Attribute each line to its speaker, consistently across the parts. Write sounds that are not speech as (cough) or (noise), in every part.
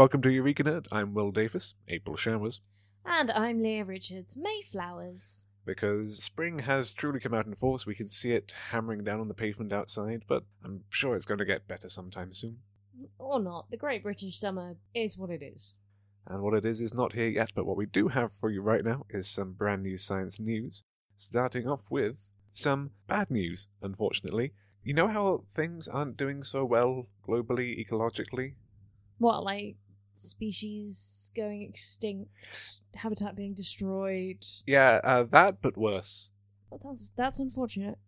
Speaker 1: welcome to Eureka Nerd. I'm Will Davis, April Showers,
Speaker 2: And I'm Leah Richards, Mayflowers.
Speaker 1: because spring has truly come out in force. We can see it hammering down on the pavement outside, but I'm sure it's going to get better sometime soon.
Speaker 2: Or not, the Great British Summer is what it is.
Speaker 1: And what it is is not here yet, but what we do have for you right now is some brand new science news. Starting off with some bad news, unfortunately. You know how things aren't doing so well globally, ecologically?
Speaker 2: What, like species going extinct, habitat being destroyed?
Speaker 1: Yeah, uh, that, but worse.
Speaker 2: That's, that's unfortunate.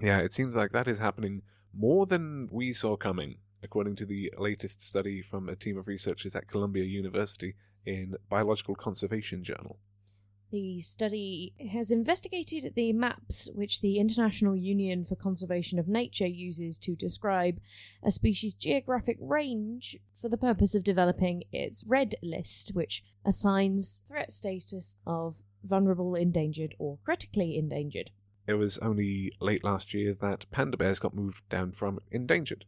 Speaker 1: Yeah, it seems like that is happening more than we saw coming, according to the latest study from a team of researchers at Columbia University in Biological Conservation Journal.
Speaker 2: The study has investigated the maps which the International Union for Conservation of Nature uses to describe a species' geographic range for the purpose of developing its red list, which assigns threat status of vulnerable, endangered, or critically endangered.
Speaker 1: It was only late last year that panda bears got moved down from endangered.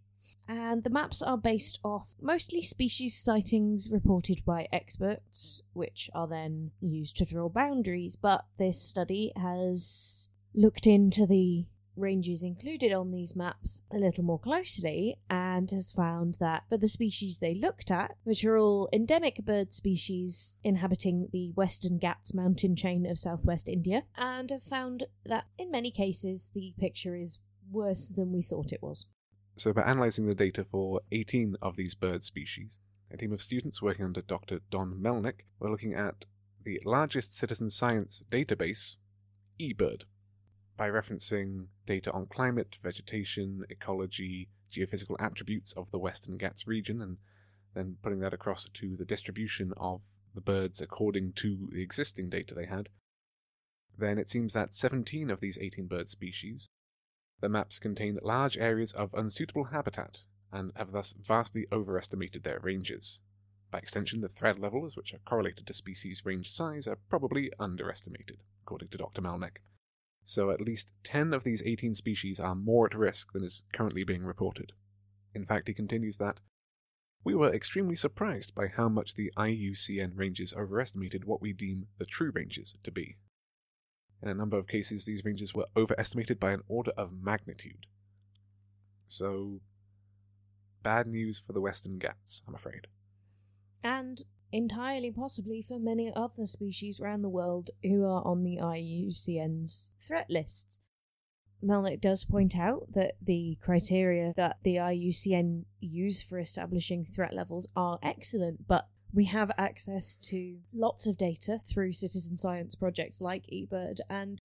Speaker 2: And the maps are based off mostly species sightings reported by experts, which are then used to draw boundaries. But this study has looked into the ranges included on these maps a little more closely and has found that for the species they looked at, which are all endemic bird species inhabiting the Western Ghats mountain chain of southwest India, and have found that in many cases the picture is worse than we thought it was.
Speaker 1: So, by analysing the data for 18 of these bird species, a team of students working under Dr. Don Melnick were looking at the largest citizen science database, eBird, by referencing data on climate, vegetation, ecology, geophysical attributes of the Western Ghats region, and then putting that across to the distribution of the birds according to the existing data they had. Then it seems that 17 of these 18 bird species the maps contain large areas of unsuitable habitat and have thus vastly overestimated their ranges. By extension, the threat levels, which are correlated to species range size, are probably underestimated, according to Dr. Melnick. So at least 10 of these 18 species are more at risk than is currently being reported. In fact, he continues that we were extremely surprised by how much the IUCN ranges overestimated what we deem the true ranges to be. In a number of cases, these ranges were overestimated by an order of magnitude. So, bad news for the Western Ghats, I'm afraid.
Speaker 2: And entirely possibly for many other species around the world who are on the IUCN's threat lists. Melnick does point out that the criteria that the IUCN use for establishing threat levels are excellent, but we have access to lots of data through citizen science projects like eBird, and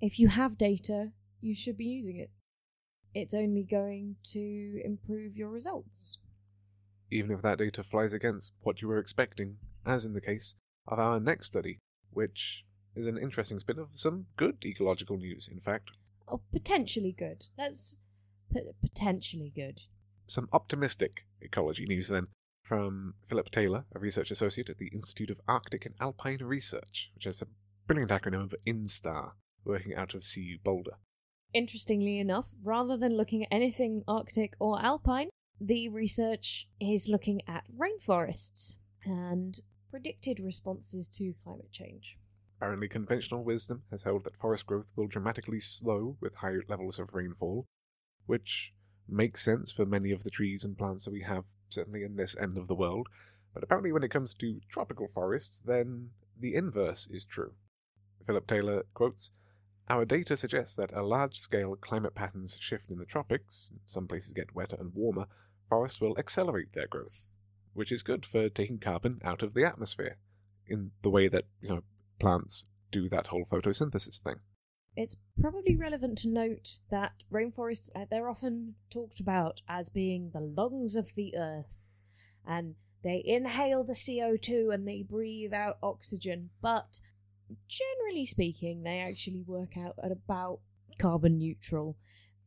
Speaker 2: if you have data, you should be using it. It's only going to improve your results.
Speaker 1: Even if that data flies against what you were expecting, as in the case of our next study, which is an interesting spin of some good ecological news, in fact.
Speaker 2: Oh, potentially good. Let's put potentially good.
Speaker 1: Some optimistic ecology news then from Philip Taylor, a research associate at the Institute of Arctic and Alpine Research, which has a brilliant acronym of INSTAAR, working out of CU Boulder.
Speaker 2: Interestingly enough, rather than looking at anything Arctic or Alpine, the research is looking at rainforests and predicted responses to climate change.
Speaker 1: Apparently, conventional wisdom has held that forest growth will dramatically slow with higher levels of rainfall, which makes sense for many of the trees and plants that we have, certainly in this end of the world. But apparently, when it comes to tropical forests, then the inverse is true. Philip Taylor quotes Our data suggests that a large scale climate patterns shift in the tropics, some places get wetter and warmer, forests will accelerate their growth, which is good for taking carbon out of the atmosphere in the way that, you know, plants do that whole photosynthesis thing.
Speaker 2: It's probably relevant to note that rainforests uh, they're often talked about as being the lungs of the earth and they inhale the CO2 and they breathe out oxygen, but generally speaking, they actually work out at about carbon neutral.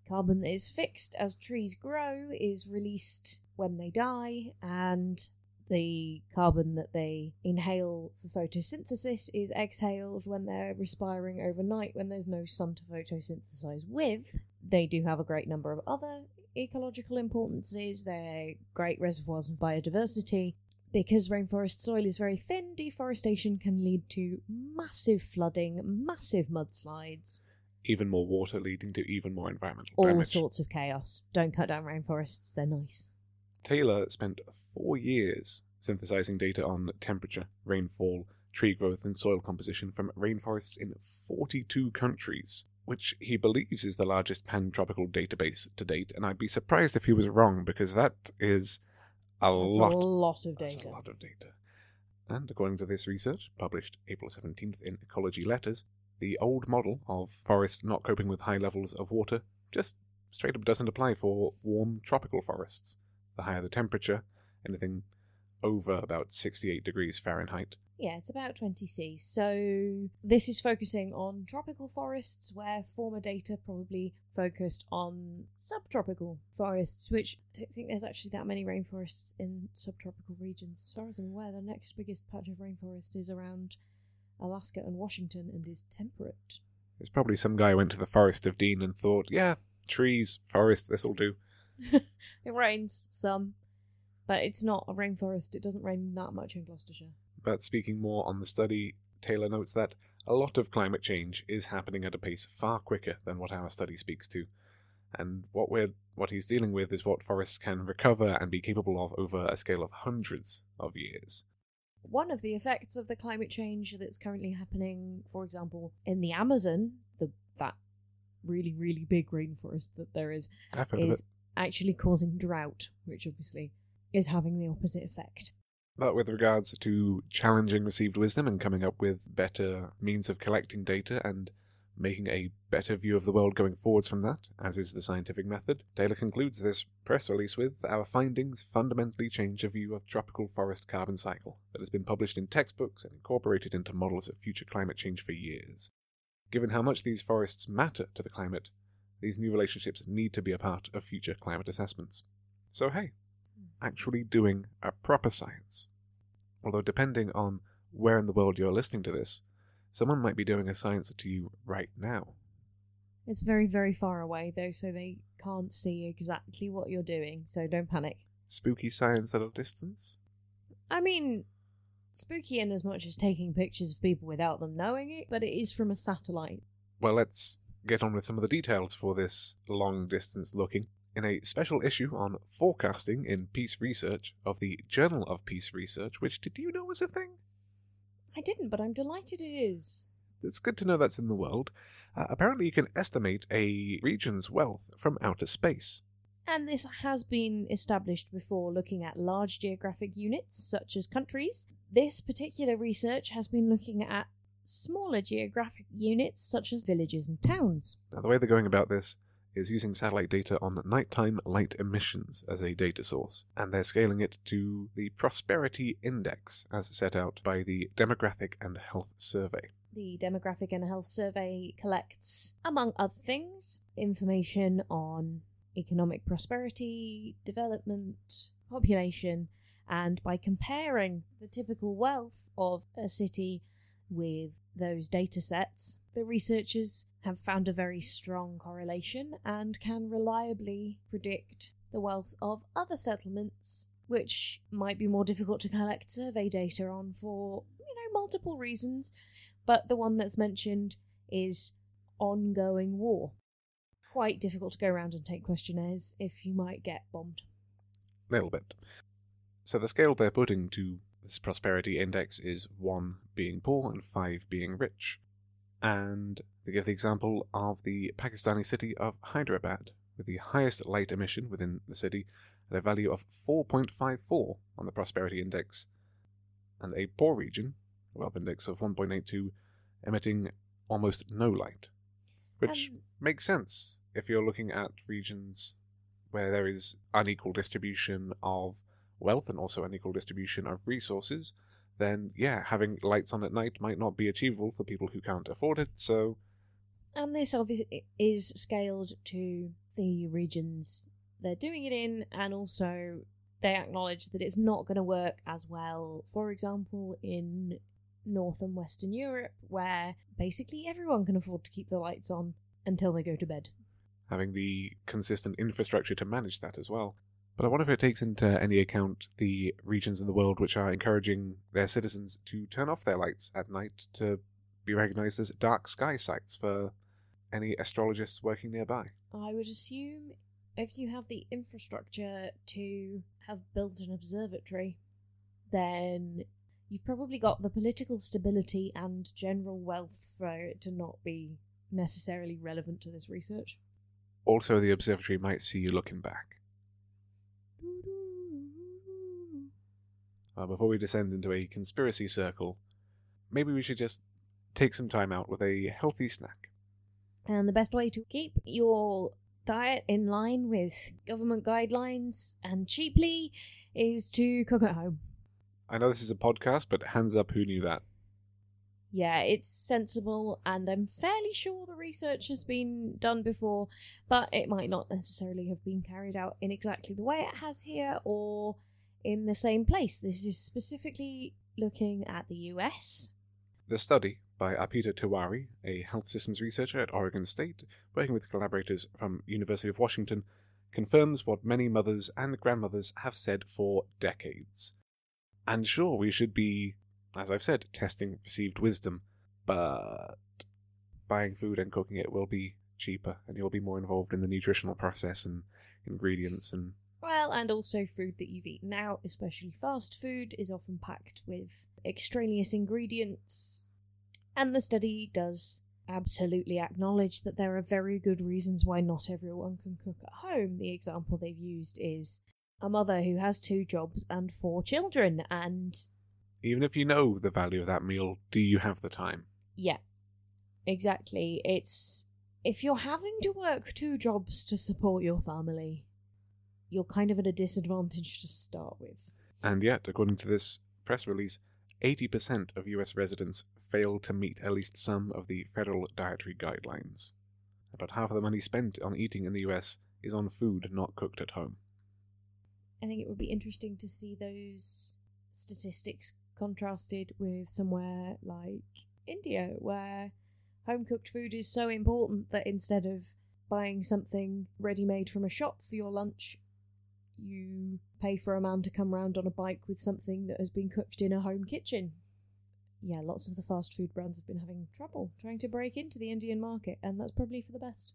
Speaker 2: Carbon that is fixed as trees grow is released when they die, and the carbon that they inhale for photosynthesis is exhaled when they're respiring overnight when there's no sun to photosynthesize with. They do have a great number of other ecological importances. They're great reservoirs of biodiversity. because rainforest soil is very thin, deforestation can lead to massive flooding, massive mudslides,
Speaker 1: Even more water leading to even more environmental
Speaker 2: all
Speaker 1: damage.
Speaker 2: sorts of chaos. Don't cut down rainforests, they're nice.
Speaker 1: Taylor spent four years synthesizing data on temperature, rainfall, tree growth, and soil composition from rainforests in 42 countries, which he believes is the largest pan-tropical database to date. And I'd be surprised if he was wrong because that is a
Speaker 2: That's
Speaker 1: lot.
Speaker 2: a lot of
Speaker 1: That's a lot of data. And according to this research, published April 17th in Ecology Letters, the old model of forests not coping with high levels of water just straight up doesn't apply for warm tropical forests. The higher the temperature, anything over about 68 degrees Fahrenheit,
Speaker 2: Yeah, it's about 20 C. So this is focusing on tropical forests where former data probably focused on subtropical forests, which I don't think there's actually that many rainforests in subtropical regions. As far as I'm aware, the next biggest patch of rainforest is around Alaska and Washington and is temperate.
Speaker 1: It's probably some guy who went to the Forest of Dean and thought, yeah, trees, forest, this'll do. (laughs)
Speaker 2: It rains some, but it's not a rainforest. It doesn't rain that much in Gloucestershire.
Speaker 1: But speaking more on the study, Taylor notes that a lot of climate change is happening at a pace far quicker than what our study speaks to. And what we're what he's dealing with is what forests can recover and be capable of over a scale of hundreds of years.
Speaker 2: One of the effects of the climate change that's currently happening, for example, in the Amazon, the that really really big rainforest that there is,
Speaker 1: I've heard of
Speaker 2: is. Actually causing drought, which obviously is having the opposite effect.
Speaker 1: But with regards to challenging received wisdom and coming up with better means of collecting data and making a better view of the world going forwards from that, as is the scientific method, Taylor concludes this press release with Our findings fundamentally change a view of tropical forest carbon cycle that has been published in textbooks and incorporated into models of future climate change for years. Given how much these forests matter to the climate, these new relationships need to be a part of future climate assessments. So, hey, hmm. actually doing a proper science. Although, depending on where in the world you're listening to this, someone might be doing a science to you right now.
Speaker 2: It's very very far away though, so they can't see exactly what you're doing. So don't panic.
Speaker 1: Spooky science at a distance?
Speaker 2: I mean, spooky in as much as taking pictures of people without them knowing it, but it is from a satellite.
Speaker 1: Well, let's get on with some of the details for this long distance looking. In a special issue on forecasting in Peace Research of the Journal of Peace Research, which did you know was a thing?
Speaker 2: I didn't, but I'm delighted it is.
Speaker 1: It's good to know that's in the world. Uh, apparently, you can estimate a region's wealth from outer space.
Speaker 2: And this has been established before looking at large geographic units, such as countries. This particular research has been looking at smaller geographic units, such as villages and towns.
Speaker 1: Now, the way they're going about this is using satellite data on nighttime light emissions as a data source, and they're scaling it to the Prosperity Index as set out by the Demographic and Health Survey.
Speaker 2: The Demographic and Health Survey collects, among other things, information on economic prosperity, development, population, and by comparing the typical wealth of a city with those data sets, the researchers have found a very strong correlation and can reliably predict the wealth of other settlements, which might be more difficult to collect survey data on for, you know, multiple reasons. But the one that's mentioned is ongoing war. Quite difficult to go around and take questionnaires if you might get bombed.
Speaker 1: A little bit. So the scale they're putting to this prosperity index is 1 being poor and 5 being rich. And they give the example of the Pakistani city of Hyderabad, with the highest light emission within the city at a value of 4.54 on the prosperity index, and a poor region, a wealth index of 1.82, emitting almost no light. Which
Speaker 2: Um,
Speaker 1: makes sense if you're looking at regions where there is unequal distribution of wealth and also an equal distribution of resources, then yeah, having lights on at night might not be achievable for people who can't afford it. So
Speaker 2: And this obviously is scaled to the regions they're doing it in, and also they acknowledge that it's not going to work as well, for example, in North and Western Europe, where basically everyone can afford to keep the lights on until they go to bed.
Speaker 1: having the consistent infrastructure to manage that as well. But I wonder if it takes into any account the regions in the world which are encouraging their citizens to turn off their lights at night to be recognized as dark sky sites for any astrologists working nearby.
Speaker 2: I would assume if you have the infrastructure to have built an observatory, then you've probably got the political stability and general wealth for it to not be necessarily relevant to this research.
Speaker 1: Also, the observatory might see you looking back. (laughs) Uh, before we descend into a conspiracy circle, maybe we should just take some time out with a healthy snack.
Speaker 2: And the best way to keep your diet in line with government guidelines and cheaply is to cook at home.
Speaker 1: I know this is a podcast, but hands up who knew that.
Speaker 2: Yeah, it's sensible, and I'm fairly sure the research has been done before, but it might not necessarily have been carried out in exactly the way it has here or in the same place. This is specifically looking at the US.
Speaker 1: The study by Arpita Tiwari, a health systems researcher at Oregon State, working with collaborators from University of Washington, confirms what many mothers and grandmothers have said for decades. And sure, we should be, as I've said, testing received wisdom, but buying food and cooking it will be cheaper, and you'll be more involved in the nutritional process and ingredients and
Speaker 2: Well, and also food that you've eaten out, especially fast food, is often packed with extraneous ingredients. And the study does absolutely acknowledge that there are very good reasons why not everyone can cook at home. The example they've used is a mother who has two jobs and four children, and
Speaker 1: even if you know the value of that meal, do you have the time?
Speaker 2: yeah, exactly. It's if you're having to work two jobs to support your family, you're kind of at a disadvantage to start with.
Speaker 1: And yet, according to this press release, 80% of US residents fail to meet at least some of the federal dietary guidelines. About half of the money spent on eating in the US is on food not cooked at home.
Speaker 2: I think it would be interesting to see those statistics contrasted with somewhere like India, where home cooked food is so important that instead of buying something ready made from a shop for your lunch, you pay for a man to come round on a bike with something that has been cooked in a home kitchen. Yeah, lots of the fast food brands have been having trouble trying to break into the Indian market, and that's probably for the best.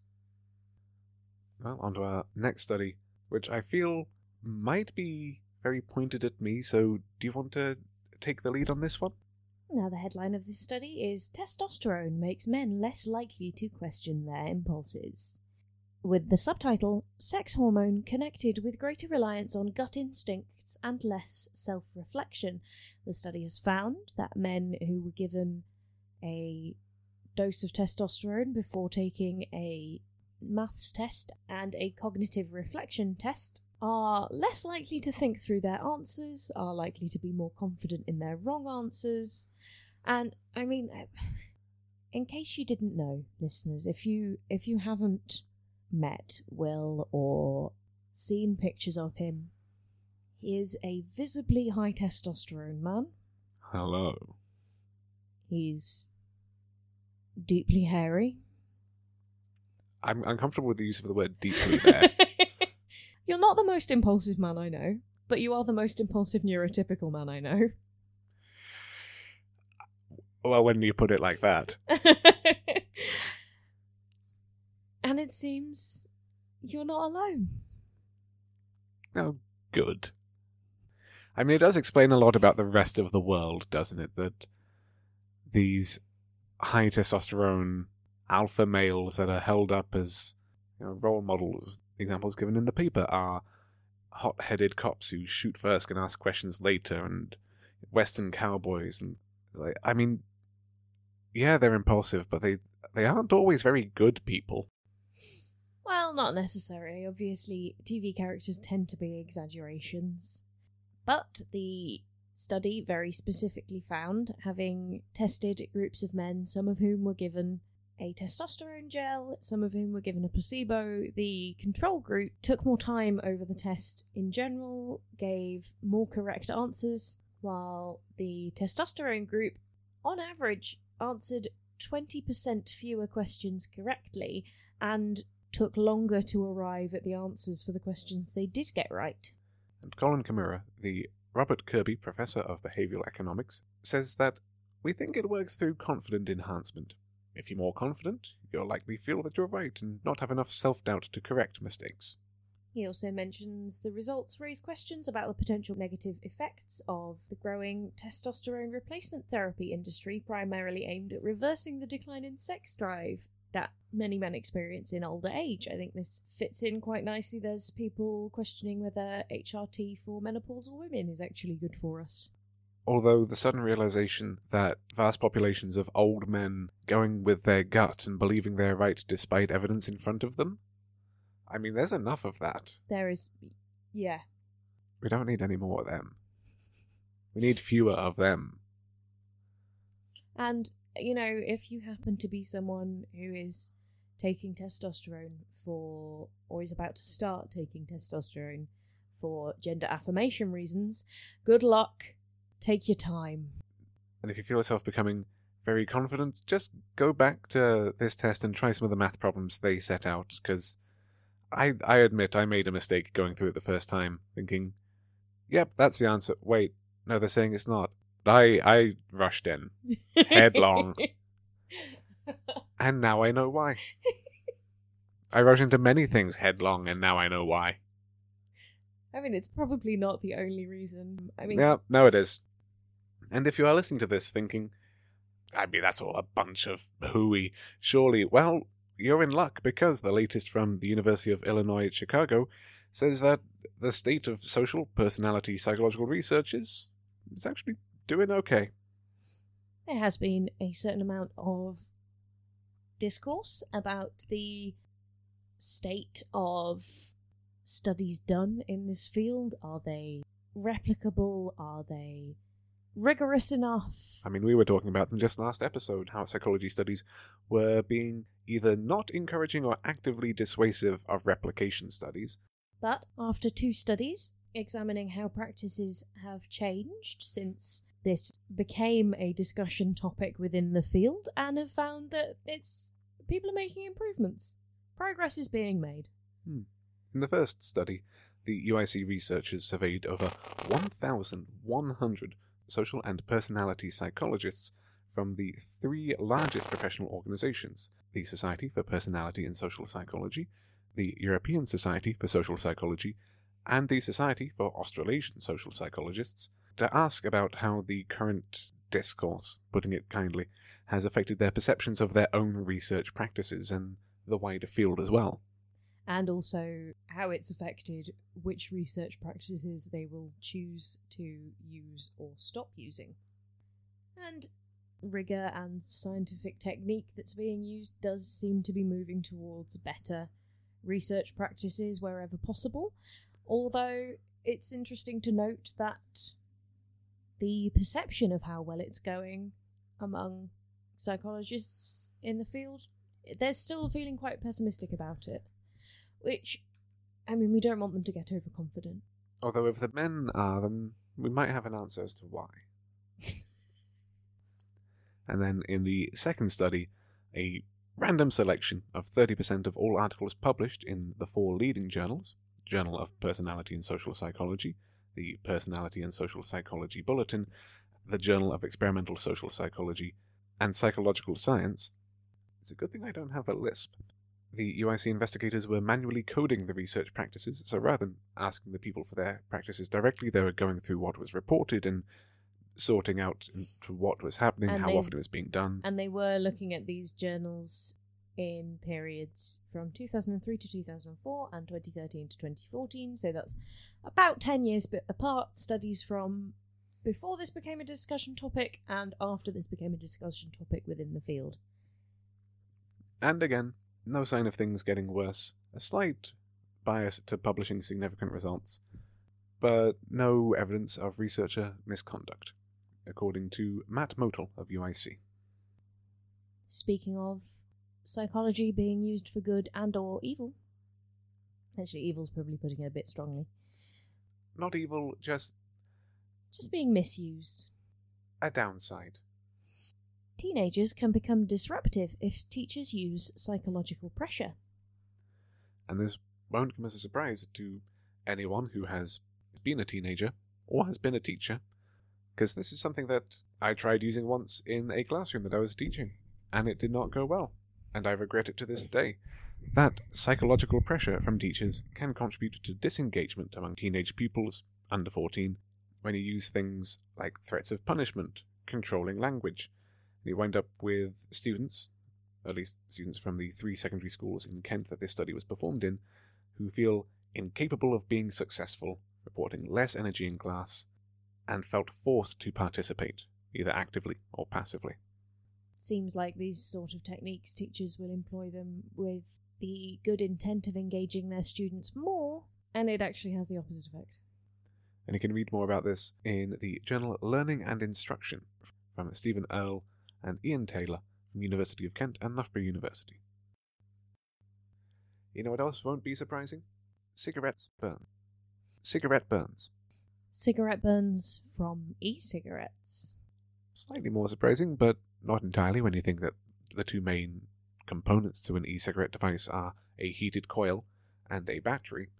Speaker 1: Well, on to our next study, which I feel might be very pointed at me, so do you want to take the lead on this one?
Speaker 2: Now, the headline of this study is Testosterone Makes Men Less Likely to Question Their Impulses. With the subtitle Sex Hormone Connected with Greater Reliance on Gut Instincts and Less Self Reflection. The study has found that men who were given a dose of testosterone before taking a maths test and a cognitive reflection test are less likely to think through their answers, are likely to be more confident in their wrong answers. And I mean, eh, in case you didn't know, listeners, if you if you haven't met Will or seen pictures of him, he is a visibly high testosterone man.
Speaker 1: Hello.
Speaker 2: He's deeply hairy.
Speaker 1: I'm uncomfortable with the use of the word deeply there. (laughs)
Speaker 2: You're not the most impulsive man I know, but you are the most impulsive neurotypical man I know. (laughs)
Speaker 1: well, when you put it like that. (laughs)
Speaker 2: and it seems you're not alone.
Speaker 1: Oh, good. I mean, it does explain a lot about the rest of the world, doesn't it? That these high testosterone alpha males that are held up as you know, role models, examples given in the paper, are hot headed cops who shoot first and ask questions later, and Western cowboys. And like, I mean, yeah, they're impulsive, but they they aren't always very good people.
Speaker 2: Well, not necessarily. Obviously, TV characters tend to be exaggerations. But the study very specifically found, having tested groups of men, some of whom were given a testosterone gel, some of whom were given a placebo, the control group took more time over the test in general, gave more correct answers, while the testosterone group, on average, answered 20% fewer questions correctly and took longer to arrive at the answers for the questions they did get right.
Speaker 1: And Colin Camerer, the Robert Kirby Professor of Behavioral Economics, says that we think it works through confident enhancement. If you're more confident, you'll likely feel that you're right and not have enough self doubt to correct mistakes.
Speaker 2: He also mentions the results raise questions about the potential negative effects of the growing testosterone replacement therapy industry, primarily aimed at reversing the decline in sex drive that many men experience in older age. I think this fits in quite nicely. There's people questioning whether HRT for menopausal women is actually good for us.
Speaker 1: Although the sudden realization that vast populations of old men going with their gut and believing they're right despite evidence in front of them, I mean, there's enough of that.
Speaker 2: There is, yeah.
Speaker 1: We don't need any more of them. We need fewer of them.
Speaker 2: And, you know, if you happen to be someone who is taking testosterone for, or is about to start taking testosterone for gender affirmation reasons, good luck. Take your time.
Speaker 1: And if you feel yourself becoming very confident, just go back to this test and try some of the math problems they set out, because I, I admit I made a mistake going through it the first time, thinking, yep, that's the answer. Wait, no, they're saying it's not. I, I rushed in, headlong, (laughs) and now I know why. I rush into many things headlong, and now I know why.
Speaker 2: I mean, it's probably not the only reason. I mean,
Speaker 1: Yeah, no, it is. And if you are listening to this thinking, I mean, that's all a bunch of hooey, surely, well, you're in luck because the latest from the University of Illinois at Chicago says that the state of social personality psychological research is, is actually doing okay.
Speaker 2: there has been a certain amount of discourse about the state of studies done in this field. Are they replicable? Are they rigorous enough?
Speaker 1: I mean, we were talking about them just last episode, how psychology studies were being either not encouraging or actively dissuasive of replication studies.
Speaker 2: But after two studies examining how practices have changed since this became a discussion topic within the field, and have found that it's people are making improvements. Progress is being made. Hmm.
Speaker 1: In the first study, the UIC researchers surveyed over 1,100 social and personality psychologists from the three largest professional organizations the Society for Personality and Social Psychology, the European Society for Social Psychology, and the Society for Australasian Social Psychologists to ask about how the current discourse, putting it kindly, has affected their perceptions of their own research practices and the wider field as well.
Speaker 2: And also how it's affected which research practices they will choose to use or stop using. And rigor and scientific technique that's being used does seem to be moving towards better research practices wherever possible, although it's interesting to note that the perception of how well it's going among psychologists in the field, they're still feeling quite pessimistic about it. Which, I mean, we don't want them to get overconfident.
Speaker 1: Although if the men are, then we might have an answer as to why. (laughs) and then in the second study, a random selection of 30% of all articles published in the four leading journals Journal of Personality and Social Psychology, the Personality and Social Psychology Bulletin, the Journal of Experimental Social Psychology, and Psychological Science. It's a good thing I don't have a lisp. The UIC investigators were manually coding the research practices, so rather than asking the people for their practices directly, they were going through what was reported and sorting out what was happening,
Speaker 2: And
Speaker 1: how
Speaker 2: they-
Speaker 1: often it was being done.
Speaker 2: And they were looking at these journals in periods from 2003 to 2004 and 2013 to 2014, so that's about 10 years apart. Studies from before this became a discussion topic and after this became a discussion topic within the field.
Speaker 1: And again, no sign of things getting worse. A slight bias to publishing significant results, but no evidence of researcher misconduct, according to Matt Motyl of UIC.
Speaker 2: Speaking of psychology being used for good and or evil. Actually, evil's probably putting it a bit strongly.
Speaker 1: Not evil, just
Speaker 2: Just being misused.
Speaker 1: a downside.
Speaker 2: Teenagers can become disruptive if teachers use psychological pressure.
Speaker 1: And this won't come as a surprise to anyone who has been a teenager or has been a teacher, because this is something that I tried using once in a classroom that I was teaching, and it did not go well, and I regret it to this day. That psychological pressure from teachers can contribute to disengagement among teenage pupils under 14 when you use things like threats of punishment, controlling language. You wind up with students, at least students from the three secondary schools in Kent that this study was performed in, who feel incapable of being successful, reporting less energy in class, and felt forced to participate, either actively or passively.
Speaker 2: Seems like these sort of techniques, teachers will employ them with the good intent of engaging their students more, and it actually has the opposite effect.
Speaker 1: And you can read more about this in the journal Learning and Instruction from Stephen Earle and Ian Taylor from University of Kent and Loughborough University. You know what else won't be surprising? Cigarettes burn. Cigarette burns.
Speaker 2: Cigarette burns from e cigarettes.
Speaker 1: Slightly more surprising, but not entirely when you think that the two main components to an e cigarette device are a heated coil and a battery.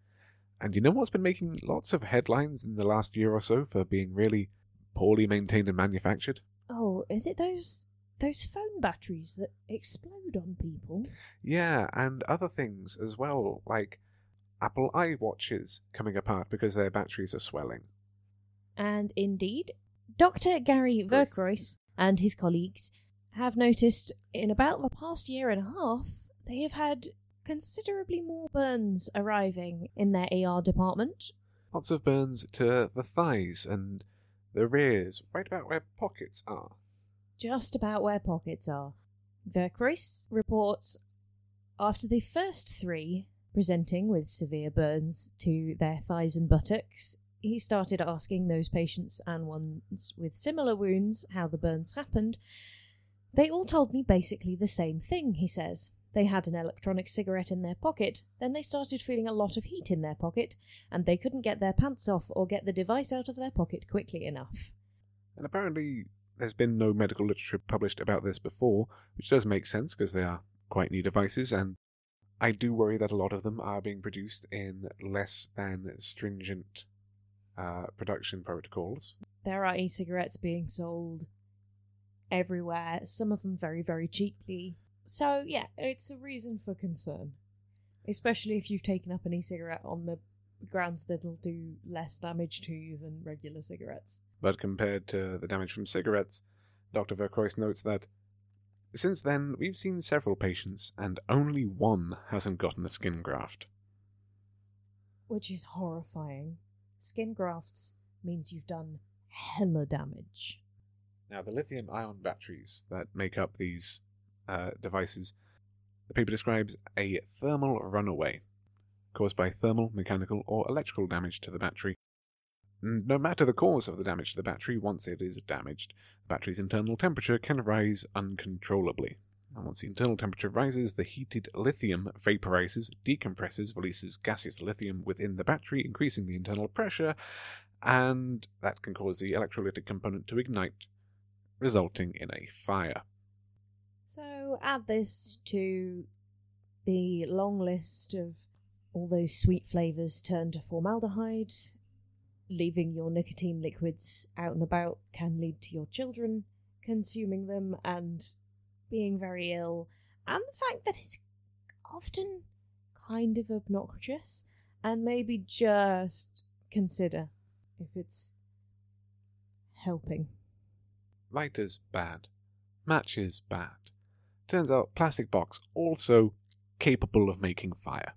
Speaker 1: And you know what's been making lots of headlines in the last year or so for being really poorly maintained and manufactured?
Speaker 2: Oh, is it those those phone batteries that explode on people?
Speaker 1: Yeah, and other things as well, like Apple iWatches coming apart because their batteries are swelling.
Speaker 2: And indeed, Dr. Gary. Vercruysse and his colleagues have noticed in about the past year and a half they have had considerably more burns arriving in their AR department.
Speaker 1: Lots of burns to the thighs and the rears, right about where pockets are.
Speaker 2: just about where pockets are. Vercruysse reports after the first three presenting with severe burns to their thighs and buttocks, he started asking those patients and ones with similar wounds how the burns happened. They all told me basically the same thing, he says. They had an electronic cigarette in their pocket, then they started feeling a lot of heat in their pocket, and they couldn't get their pants off or get the device out of their pocket quickly enough.
Speaker 1: And apparently, there's been no medical literature published about this before, which does make sense because they are quite new devices, and I do worry that a lot of them are being produced in less than stringent uh, production protocols.
Speaker 2: there are e-cigarettes being sold everywhere some of them very very cheaply so yeah it's a reason for concern especially if you've taken up an e-cigarette on the grounds that it'll do less damage to you than regular cigarettes
Speaker 1: But compared to the damage from cigarettes, Dr. Vercruysse notes that since then we've seen several patients, and only one hasn't gotten a skin graft.
Speaker 2: which is horrifying skin grafts means you've done hella damage
Speaker 1: Now, the lithium ion batteries that make up these uh, devices, the paper describes a thermal runaway caused by thermal, mechanical, or electrical damage to the battery. No matter the cause of the damage to the battery, once it is damaged, the battery's internal temperature can rise uncontrollably. And once the internal temperature rises, the heated lithium vaporizes, decompresses, releases gaseous lithium within the battery, increasing the internal pressure, and that can cause the electrolytic component to ignite, resulting in a fire.
Speaker 2: So add this to the long list of all those sweet flavours turned to formaldehyde. Leaving your nicotine liquids out and about can lead to your children consuming them and being very ill. And the fact that it's often kind of obnoxious, and maybe just consider if it's helping.
Speaker 1: Lighters bad. Matches bad. Turns out plastic box also capable of making fire.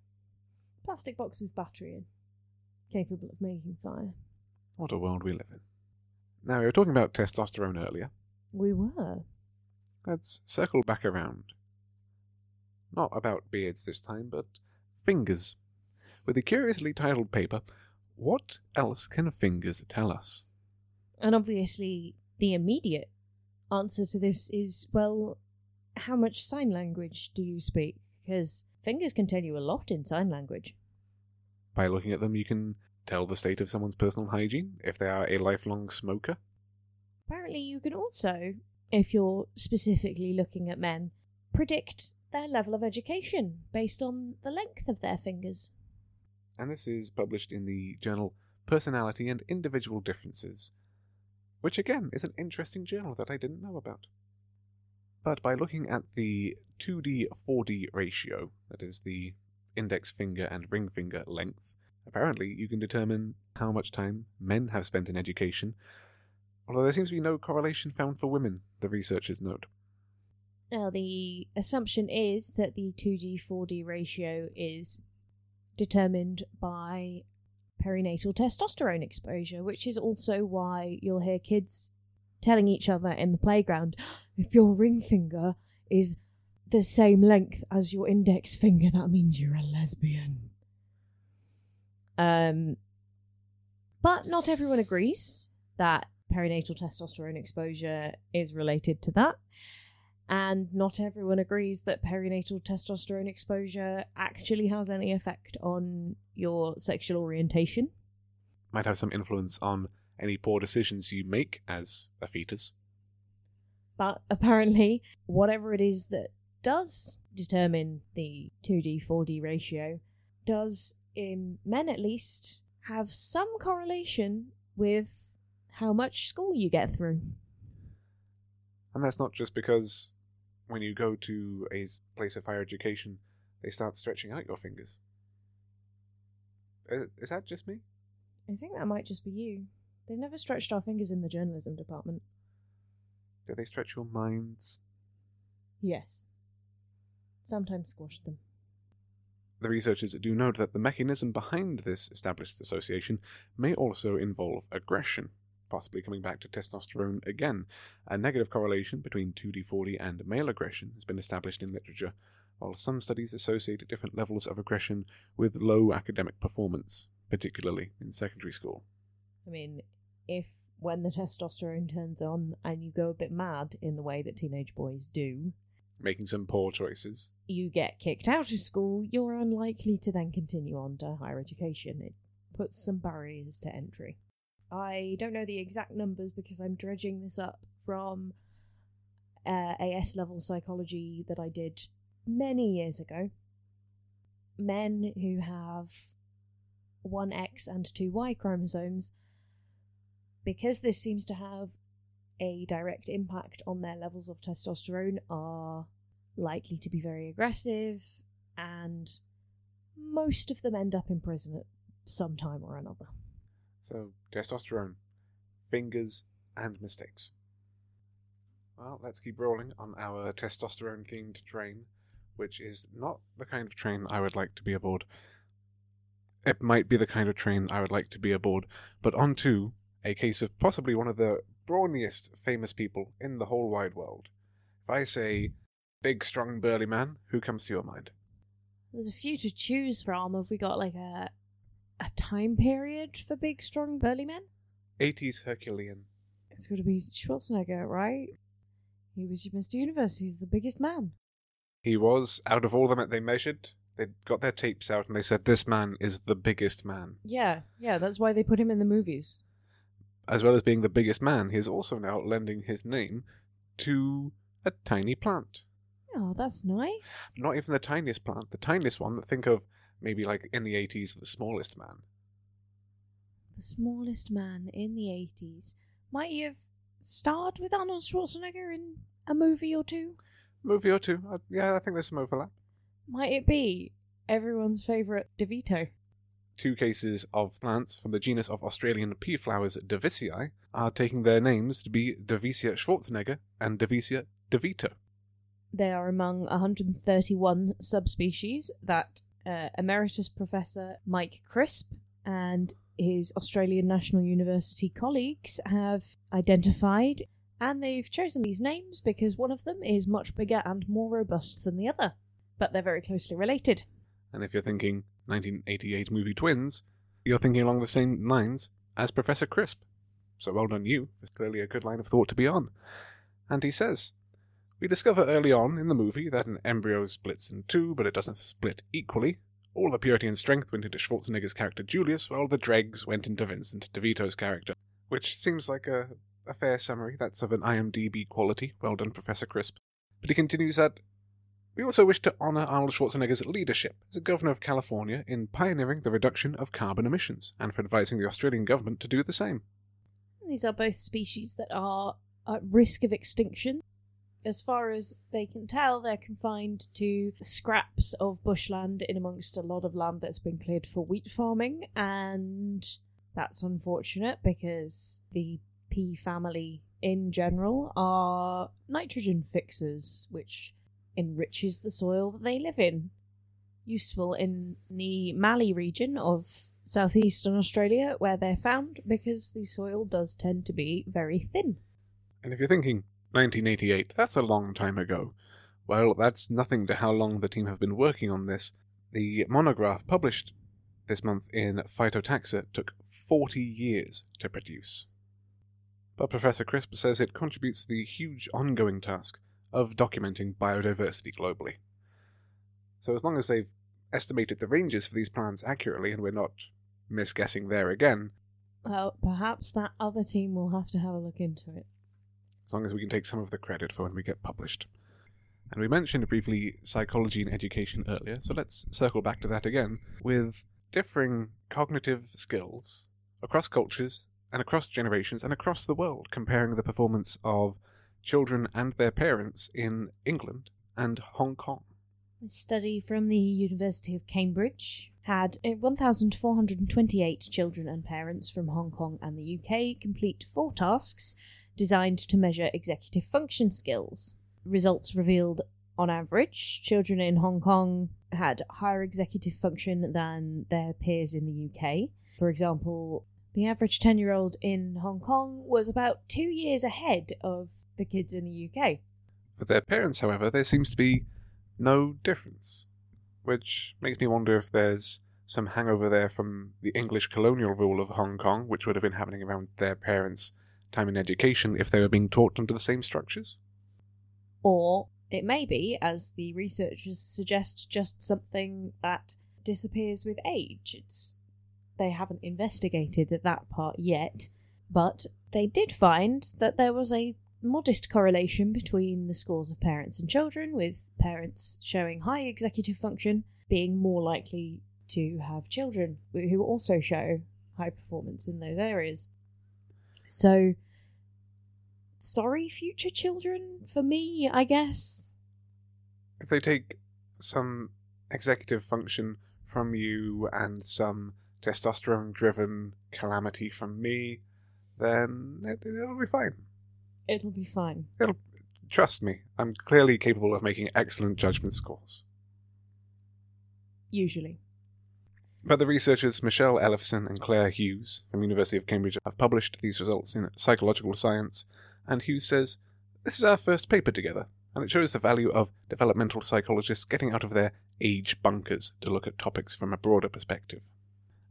Speaker 2: Plastic box with battery in, capable of making fire.
Speaker 1: What a world we live in. Now, we were talking about testosterone earlier.
Speaker 2: We were.
Speaker 1: Let's circle back around. Not about beards this time, but fingers. With the curiously titled paper, What Else Can Fingers Tell Us?
Speaker 2: And obviously, the immediate answer to this is well, how much sign language do you speak? Because fingers can tell you a lot in sign language.
Speaker 1: By looking at them, you can tell the state of someone's personal hygiene, if they are a lifelong smoker.
Speaker 2: Apparently, you can also, if you're specifically looking at men, predict their level of education based on the length of their fingers.
Speaker 1: And this is published in the journal Personality and Individual Differences, which again is an interesting journal that I didn't know about. But by looking at the 2D 4D ratio, that is the index finger and ring finger length, apparently you can determine how much time men have spent in education, although there seems to be no correlation found for women, the researchers note.
Speaker 2: Now, the assumption is that the 2D 4D ratio is determined by perinatal testosterone exposure, which is also why you'll hear kids telling each other in the playground if your ring finger is the same length as your index finger, that means you're a lesbian. Um, but not everyone agrees that perinatal testosterone exposure is related to that. And not everyone agrees that perinatal testosterone exposure actually has any effect on your sexual orientation.
Speaker 1: Might have some influence on any poor decisions you make as a fetus.
Speaker 2: But apparently, whatever it is that does determine the 2D 4D ratio does, in men at least, have some correlation with how much school you get through.
Speaker 1: And that's not just because when you go to a place of higher education, they start stretching out your fingers. Uh, Is that just me?
Speaker 2: I think that might just be you. They've never stretched our fingers in the journalism department.
Speaker 1: Do they stretch your minds?
Speaker 2: Yes. Sometimes squash them.
Speaker 1: The researchers do note that the mechanism behind this established association may also involve aggression, possibly coming back to testosterone again. A negative correlation between 2D 4D and male aggression has been established in literature, while some studies associate different levels of aggression with low academic performance, particularly in secondary school.
Speaker 2: I mean, if when the (laughs) testosterone turns on and you go a bit mad in the way that teenage boys do,
Speaker 1: Making some poor choices.
Speaker 2: you get kicked out of school, you're unlikely to then continue on to higher education. It puts some barriers to entry. I don't know the exact numbers because I'm dredging this up from uh, AS level psychology that I did many years ago. Men who have one X and two Y chromosomes, because this seems to have a direct impact on their levels of testosterone, are likely to be very aggressive, and most of them end up in prison at some time or another.
Speaker 1: So, testosterone, fingers, and mistakes. Well, let's keep rolling on our testosterone themed train, which is not the kind of train I would like to be aboard. It might be the kind of train I would like to be aboard, but on to a case of possibly one of the brawniest famous people in the whole wide world. If I say big, strong, burly man, who comes to your mind?
Speaker 2: There's a few to choose from. Have we got like a a time period for big, strong, burly men?
Speaker 1: 80s Herculean.
Speaker 2: It's got to be Schwarzenegger, right? He was Mr. Universe. He's the biggest man.
Speaker 1: He was, out of all them that they measured, they got their tapes out and they said, This man is the biggest man.
Speaker 2: Yeah, yeah. That's why they put him in the movies.
Speaker 1: As well as being the biggest man, he is also now lending his name to a tiny plant.
Speaker 2: Oh, that's nice.
Speaker 1: Not even the tiniest plant, the tiniest one that think of maybe like in the 80s, the smallest man.
Speaker 2: The smallest man in the 80s. Might he have starred with Arnold Schwarzenegger in a movie or two?
Speaker 1: Movie or two. Uh, yeah, I think there's some overlap.
Speaker 2: Might it be everyone's favourite DeVito?
Speaker 1: Two cases of plants from the genus of Australian pea flowers Daviesia are taking their names to be Daviesia Schwarzenegger and Daviesia devito.
Speaker 2: They are among 131 subspecies that uh, Emeritus Professor Mike Crisp and his Australian National University colleagues have identified, and they've chosen these names because one of them is much bigger and more robust than the other, but they're very closely related.
Speaker 1: And if you're thinking 1988 movie Twins, you're thinking along the same lines as Professor Crisp. So well done you. It's clearly a good line of thought to be on. And he says, We discover early on in the movie that an embryo splits in two, but it doesn't split equally. All the purity and strength went into Schwarzenegger's character Julius, while the dregs went into Vincent DeVito's character. Which seems like a, a fair summary. That's of an IMDb quality. Well done, Professor Crisp. But he continues that We also wish to honour Arnold Schwarzenegger's leadership as a Governor of California in pioneering the reduction of carbon emissions and for advising the Australian government to do the same.
Speaker 2: These are both species that are at risk of extinction. As far as they can tell, they're confined to scraps of bushland in amongst a lot of land that's been cleared for wheat farming, and that's unfortunate because the pea family in general are nitrogen fixers, which enriches the soil that they live in. Useful in the Mallee region of southeastern Australia, where they're found because the soil does tend to be very thin.
Speaker 1: And if you're thinking 1988, that's a long time ago. Well, that's nothing to how long the team have been working on this. The monograph published this month in Phytotaxa took 40 years to produce. But Professor Crisp says it contributes to the huge ongoing task of documenting biodiversity globally. So, as long as they've estimated the ranges for these plants accurately and we're not misguessing there again,
Speaker 2: Well, perhaps that other team will have to have a look into it.
Speaker 1: as long as we can take some of the credit for when we get published. And we mentioned briefly psychology and education earlier, so let's circle back to that again with differing cognitive skills across cultures and across generations and across the world, comparing the performance of children and their parents in England and Hong Kong.
Speaker 2: A study from the University of Cambridge had uh, 1,428 children and parents from Hong Kong and the UK complete four tasks designed to measure executive function skills. Results revealed, on average, children in Hong Kong had higher executive function than their peers in the UK. For example, the average 10 year old in Hong Kong was about two years ahead of the kids in the UK.
Speaker 1: For their parents, however, there seems to be no difference, which makes me wonder if there's some hangover there from the English colonial rule of Hong Kong, which would have been happening around their parents' time in education if they were being taught under the same structures.
Speaker 2: Or it may be, as the researchers suggest, just something that disappears with age. It's they haven't investigated that part yet, but they did find that there was a modest correlation between the scores of parents and children, with parents showing high executive function being more likely to have children who also show high performance in those areas. So, sorry, future children, for me, I guess.
Speaker 1: If they take some executive function from you and some testosterone driven calamity from me, then it, it'll be fine.
Speaker 2: It'll be fine.
Speaker 1: It'll, Trust me, I'm clearly capable of making excellent judgment scores.
Speaker 2: Usually.
Speaker 1: But the researchers Michelle Ellefson and Claire Hughes from University of Cambridge have published these results in Psychological Science, and Hughes says, This is our first paper together, and it shows the value of developmental psychologists getting out of their age bunkers to look at topics from a broader perspective.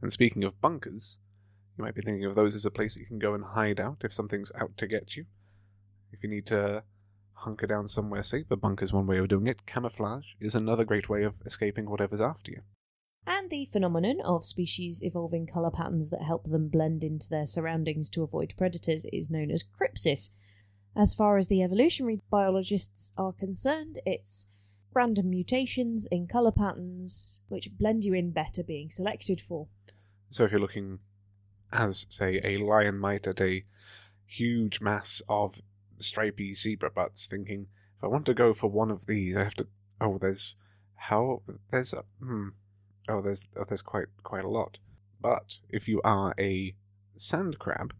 Speaker 1: And speaking of bunkers, you might be thinking of those as a place you can go and hide out if something's out to get you. If you need to hunker down somewhere safe, a bunker's one way of doing it. Camouflage is another great way of escaping whatever's after you.
Speaker 2: And the phenomenon of species evolving colour patterns that help them blend into their surroundings to avoid predators is known as crypsis. As far as the evolutionary biologists are concerned, it's random mutations in colour patterns which blend you in better being selected for.
Speaker 1: So if you're looking, as say, a lion might at a huge mass of stripy zebra butts, thinking, if I want to go for one of these, I have to. Oh, there's how there's a, hmm. Oh, there's oh, there's quite quite a lot. But if you are a sand crab,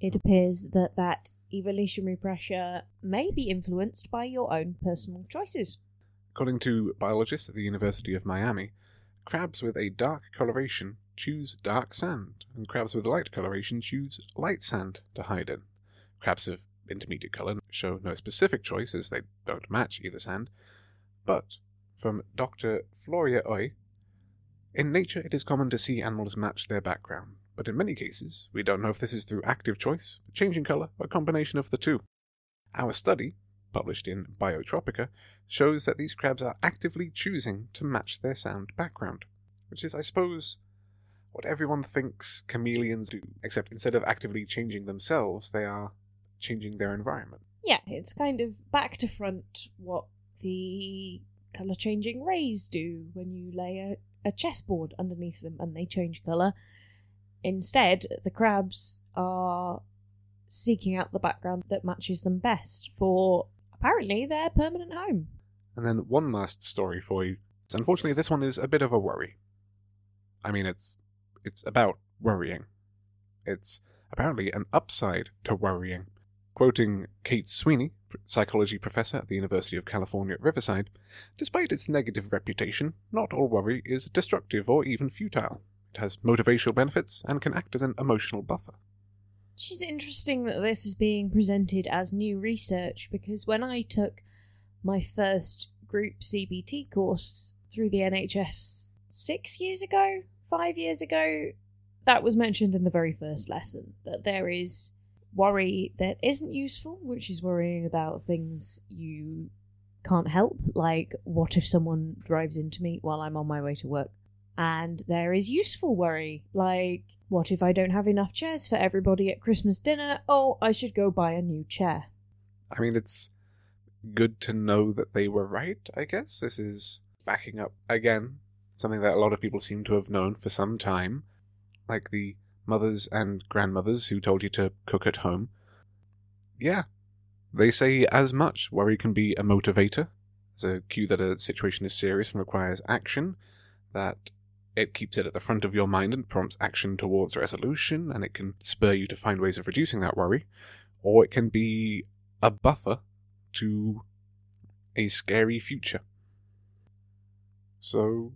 Speaker 2: It appears that that evolutionary pressure may be influenced by your own personal choices.
Speaker 1: according to biologists at the University of Miami, crabs with a dark coloration choose dark sand, and crabs with light coloration choose light sand to hide in. Crabs of intermediate color show no specific choice as they don't match either sand, but from Dr. Floria Oy, in nature it is common to see animals match their background, but in many cases we don't know if this is through active choice, changing color, or a combination of the two. Our study, published in Biotropica, shows that these crabs are actively choosing to match their sound background, which is, I suppose, what everyone thinks chameleons do, except instead of actively changing themselves, they are changing their environment.
Speaker 2: Yeah, it's kind of back to front what the colour changing rays do when you lay a, a chessboard underneath them and they change colour. Instead, the crabs are seeking out the background that matches them best for apparently their permanent home.
Speaker 1: And then one last story for you. So unfortunately, this one is a bit of a worry. I mean, it's it's about worrying. It's apparently an upside to worrying. Quoting Kate Sweeny, psychology professor at the University of California at Riverside, despite its negative reputation, not all worry is destructive or even futile. It has motivational benefits and can act as an emotional buffer.
Speaker 2: It's interesting that this is being presented as new research because when I took my first group CBT course through the NHS six years ago, five years ago, that was mentioned in the very first lesson that there is worry that isn't useful, which is worrying about things you can't help, like what if someone drives into me while I'm on my way to work? And there is useful worry, like what if I don't have enough chairs for everybody at Christmas dinner? Oh, I should go buy a new chair.
Speaker 1: I mean, it's good to know that they were right, I guess. This is backing up, again, something that a lot of people seem to have known for some time like the mothers and grandmothers who told you to cook at home. Yeah, they say as much. Worry can be a motivator, as a cue that a situation is serious and requires action, that it keeps it at the front of your mind and prompts action towards resolution, and it can spur you to find ways of reducing that worry, or it can be a buffer to a scary future. So,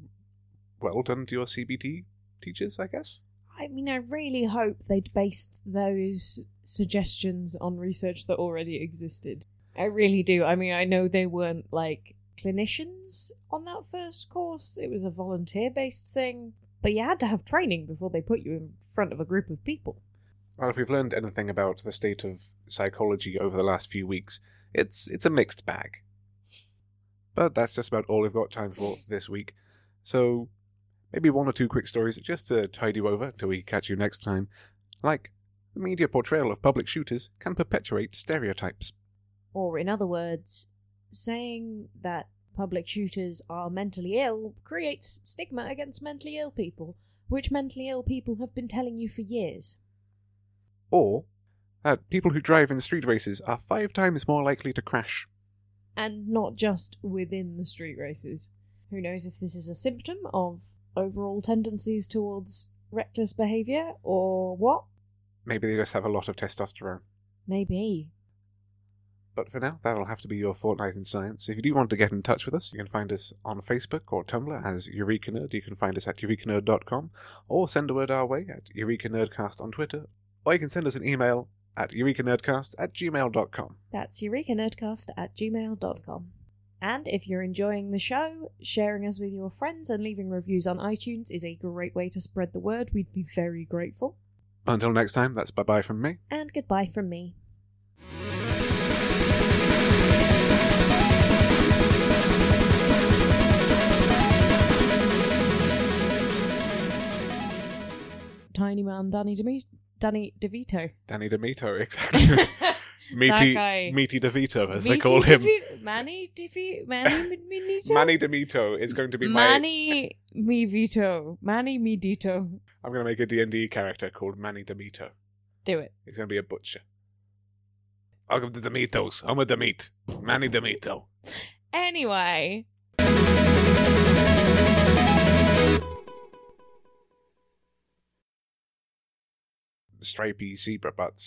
Speaker 1: well done to your CBT teachers, I guess.
Speaker 2: I mean, I really hope they'd based those suggestions on research that already existed. I really do. I mean, I know they weren't like clinicians on that first course, it was a volunteer based thing, but you had to have training before they put you in front of a group of people.
Speaker 1: Well, if we've learned anything about the state of psychology over the last few weeks, it's it's a mixed bag. But that's just about all we've got time for this week. So Maybe one or two quick stories just to tide you over till we catch you next time. Like, the media portrayal of public shooters can perpetuate stereotypes.
Speaker 2: Or, in other words, saying that public shooters are mentally ill creates stigma against mentally ill people, which mentally ill people have been telling you for years.
Speaker 1: Or that people who drive in street races are five times more likely to crash.
Speaker 2: And not just within the street races. Who knows if this is a symptom of overall tendencies towards reckless behaviour, or what?
Speaker 1: Maybe they just have a lot of testosterone.
Speaker 2: Maybe.
Speaker 1: But for now, that'll have to be your fortnight in science. If you do want to get in touch with us, you can find us on Facebook or Tumblr as Eureka Nerd. You can find us at eurekanerd.com, or send a word our way at Eureka Nerdcast on Twitter, or you can send us an email at eurekanerdcast at gmail.com.
Speaker 2: That's eurekanerdcast at gmail.com. And if you're enjoying the show, sharing us with your friends and leaving reviews on iTunes is a great way to spread the word. We'd be very grateful.
Speaker 1: Until next time, that's bye bye from me.
Speaker 2: And goodbye from me. Tiny man Danny DeMe- Danny DeVito.
Speaker 1: Danny DeMito, (laughs) exactly. (laughs) Meaty,
Speaker 2: guy.
Speaker 1: Meaty DeVito, as they call him.
Speaker 2: Devi- Manny (laughs) DeVito? Manny Minito?
Speaker 1: Manny DeMito is going to be my.
Speaker 2: Manny Mivito. Manny Midito.
Speaker 1: I'm going to make a D&D character called Manny DeMito.
Speaker 2: Do it.
Speaker 1: He's going to be a butcher. Welcome to Demitos. I'm a Demeat. Manny DeMito.
Speaker 2: Anyway.
Speaker 1: Stripy zebra butts.